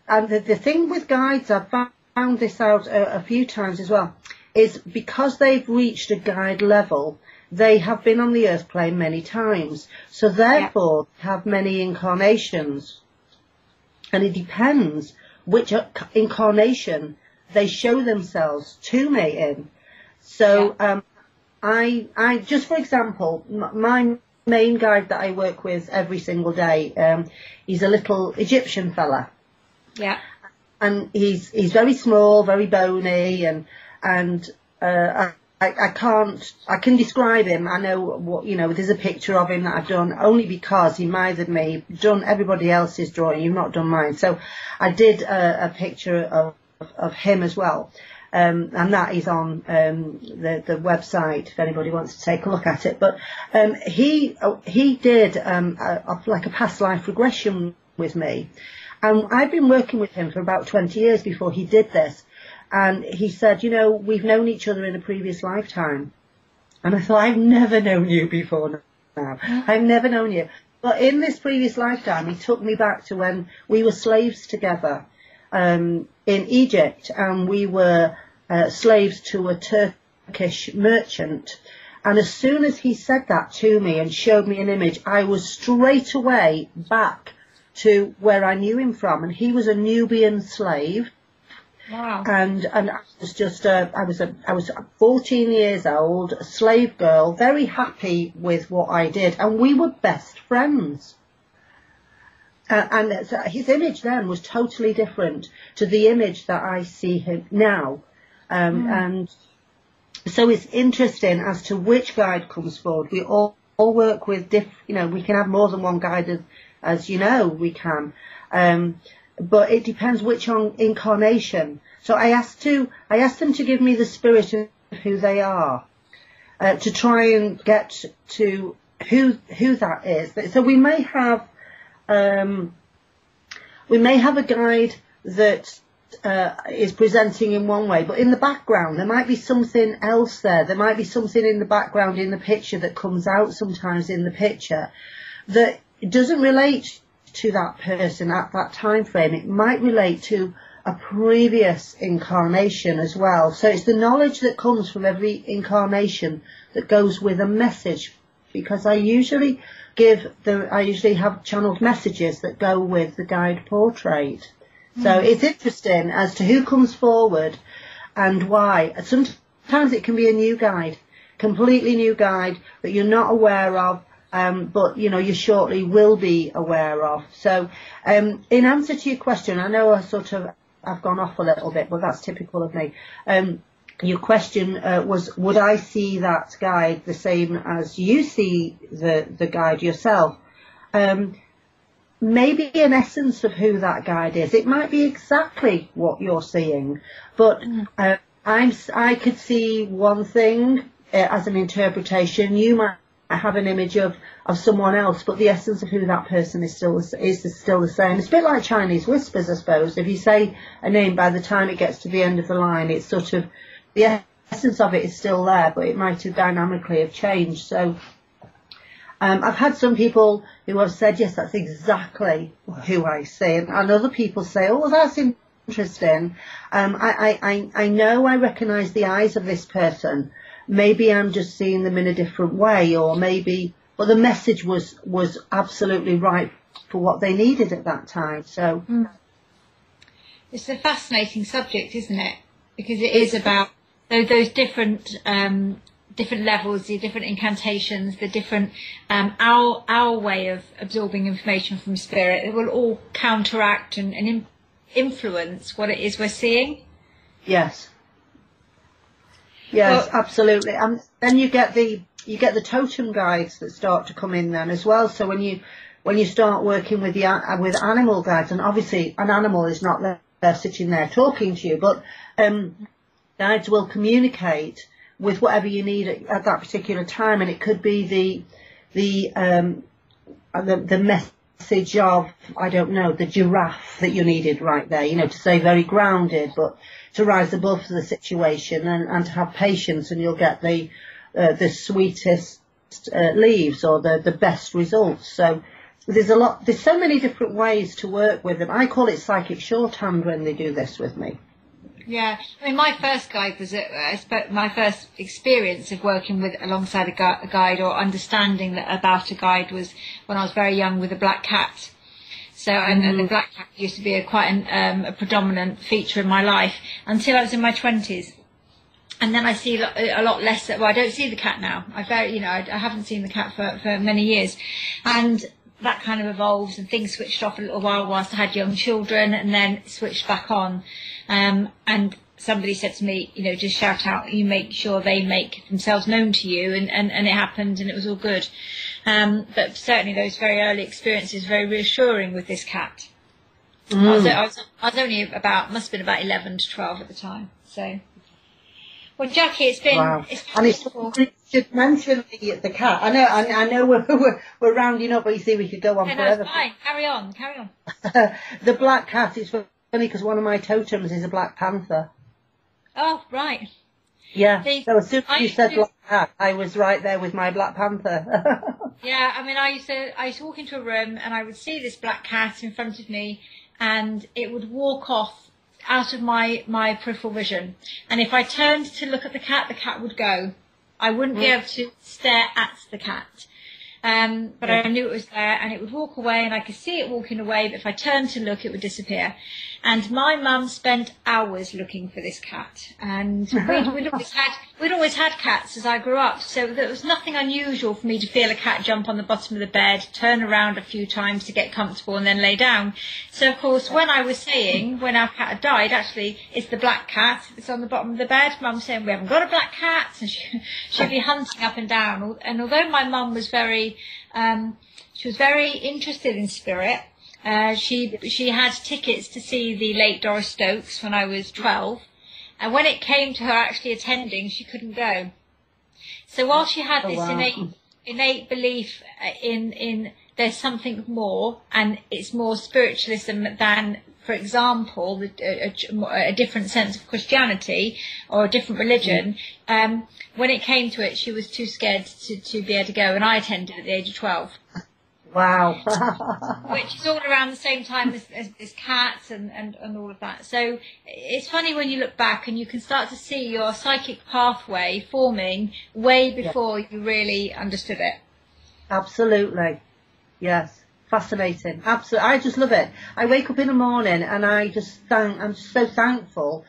and the, the thing with guides, I've found this out a, a few times as well, is because they've reached a guide level, they have been on the earth plane many times. So therefore, yeah. have many incarnations. And it depends which incarnation they show themselves to me in. So yeah. um, I, I just for example, my main guide that I work with every single day, um, he's a little Egyptian fella. Yeah. And he's he's very small, very bony, and and uh, I, I can't I can describe him. I know what you know. There's a picture of him that I've done only because he mithered me. Done everybody else's drawing. You've not done mine. So I did a, a picture of of him as well. Um, and that is on um, the the website if anybody wants to take a look at it. But um, he he did um, a, a, like a past life regression with me, and I've been working with him for about 20 years before he did this. And he said, you know, we've known each other in a previous lifetime. And I thought, I've never known you before now. I've never known you. But in this previous lifetime, he took me back to when we were slaves together um, in Egypt, and we were uh, slaves to a Turkish merchant. And as soon as he said that to me and showed me an image, I was straight away back to where I knew him from. And he was a Nubian slave. Wow. And and I was just a, I was a I was 14 years old, a slave girl, very happy with what I did, and we were best friends. Uh, and his image then was totally different to the image that I see him now. Um, mm. And so it's interesting as to which guide comes forward. We all, all work with diff, you know, we can have more than one guide as, as you know we can. Um, but it depends which on incarnation. So I asked to, I asked them to give me the spirit of who they are, uh, to try and get to who who that is. So we may have, um, we may have a guide that uh, is presenting in one way, but in the background there might be something else there. There might be something in the background in the picture that comes out sometimes in the picture that doesn't relate to that person at that time frame. It might relate to a previous incarnation as well. So it's the knowledge that comes from every incarnation that goes with a message because I usually give the, I usually have channeled messages that go with the guide portrait. So mm. it's interesting as to who comes forward and why. Sometimes it can be a new guide, completely new guide that you're not aware of um, but you know you shortly will be aware of. So, um, in answer to your question, I know I sort of I've gone off a little bit, but that's typical of me. Um, your question uh, was, would I see that guide the same as you see the the guide yourself? Um, maybe an essence of who that guide is. It might be exactly what you're seeing, but mm. uh, I'm I could see one thing uh, as an interpretation. You might have an image of, of someone else, but the essence of who that person is still is still the same. It's a bit like Chinese whispers, I suppose. If you say a name, by the time it gets to the end of the line, it's sort of the essence of it is still there, but it might have dynamically have changed. So um, I've had some people who have said, yes, that's exactly who I see, and, and other people say, oh, that's interesting. Um, I, I, I know I recognise the eyes of this person maybe I'm just seeing them in a different way, or maybe, but the message was was absolutely right for what they needed at that time. So mm. it's a fascinating subject, isn't it? Because it is about those different um, different levels, the different incantations, the different um, our our way of absorbing information from spirit. It will all counteract and, and influence what it is we're seeing. Yes. Yes, well, absolutely. And then you get the you get the totem guides that start to come in then as well. So when you when you start working with the with animal guides, and obviously an animal is not there, there sitting there talking to you, but um, guides will communicate with whatever you need at, at, that particular time, and it could be the the um, the, the message of I don't know the giraffe that you needed right there, you know, to stay very grounded, but to rise above the situation and, and to have patience and you'll get the uh, the sweetest uh, leaves or the, the best results. So there's a lot, there's so many different ways to work with them. I call it psychic shorthand when they do this with me. Yeah, I mean, my first guide was a, my first experience of working with alongside a, gu- a guide or understanding that about a guide was when I was very young with a black cat. So, and, and the mm. black cat used to be a quite an, um, a predominant feature in my life until I was in my twenties. And then I see a lot less. Well, I don't see the cat now. I very, you know, I, I haven't seen the cat for, for many years, and that kind of evolves and things switched off a little while whilst I had young children, and then switched back on. Um, and somebody said to me, you know, just shout out, you make sure they make themselves known to you, and, and, and it happened, and it was all good. Um, but certainly those very early experiences very reassuring with this cat. Mm. I, was, I, was, I, was, only about, must have been about 11 to 12 at the time. So, well, Jackie, it's been. Wow. It's and it's, you should mention the, the cat. I know, I, I know we're, we're, we're, rounding up, but you see, we could go on no, forever. No, fine. Carry on, carry on. the black cat is funny because one of my totems is a black panther. Oh, right. Yeah. See, so as soon as you said to, Black Cat, I was right there with my Black Panther. yeah, I mean, I used to I used to walk into a room and I would see this black cat in front of me, and it would walk off out of my my peripheral vision. And if I turned to look at the cat, the cat would go. I wouldn't mm. be able to stare at the cat. Um, but I knew it was there and it would walk away and I could see it walking away, but if I turned to look, it would disappear. And my mum spent hours looking for this cat. And we'd, we'd, always had, we'd always had cats as I grew up. So there was nothing unusual for me to feel a cat jump on the bottom of the bed, turn around a few times to get comfortable and then lay down. So of course, when I was saying, when our cat had died, actually, it's the black cat that's on the bottom of the bed. Mum saying, we haven't got a black cat. And she, she'd be hunting up and down. And although my mum was very, um, she was very interested in spirit, uh, she she had tickets to see the late Doris Stokes when I was 12, and when it came to her actually attending, she couldn't go. So while she had Oh, this wow. innate innate belief uh, in in there's something more, and it's more spiritualism than, for example, the, a, a, a different sense of Christianity or a different religion. Um, when it came to it, she was too scared to, to be able to go, and I attended at the age of 12 Wow. which is all around the same time as, as, as cats and, and, and all of that. So it's funny when you look back and you can start to see your psychic pathway forming way before you really understood it. Absolutely. Yes. Fascinating. Absolutely. I just love it. I wake up in the morning and I just thank, I'm just so thankful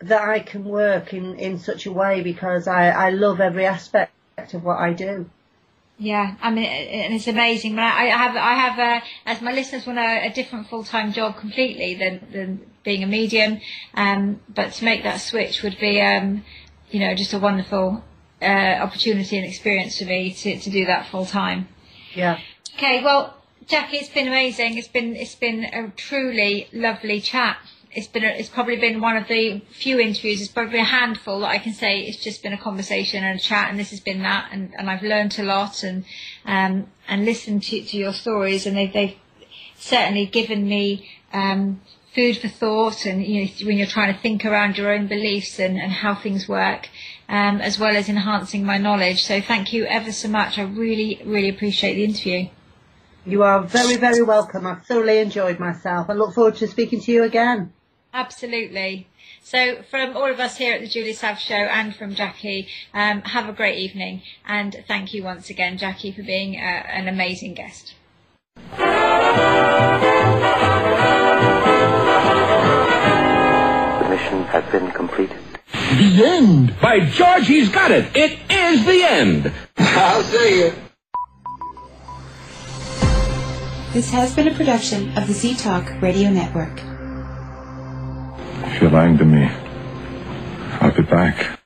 that I can work in, in such a way because I, I love every aspect of what I do. Yeah, I mean, and it's amazing. But I I have, I have, uh, as my listeners will know, a different full-time job completely than, than being a medium. Um, but to make that switch would be, um, you know, just a wonderful uh, opportunity and experience for me to, to do that full time. Yeah. Okay, well, Jackie, it's been amazing. It's been it's been a truly lovely chat. It's been a, it's probably been one of the few interviews. It's probably a handful that I can say it's just been a conversation and a chat, and this has been that. And, and I've learned a lot and um, and listened to, to your stories, and they've they've certainly given me um, food for thought. And you know, when you're trying to think around your own beliefs and, and how things work. Um, as well as enhancing my knowledge. So thank you ever so much. I really, really appreciate the interview. You are very, very welcome. I've thoroughly enjoyed myself. I look forward to speaking to you again. Absolutely. So, from all of us here at the Julie Sav Show and from Jackie, um, have a great evening. And thank you once again, Jackie, for being uh, an amazing guest. The mission has been completed. The end. By George, he's got it. It is the end. I'll see you. This has been a production of the Z Talk Radio Network. You're lying to me, I'll be back.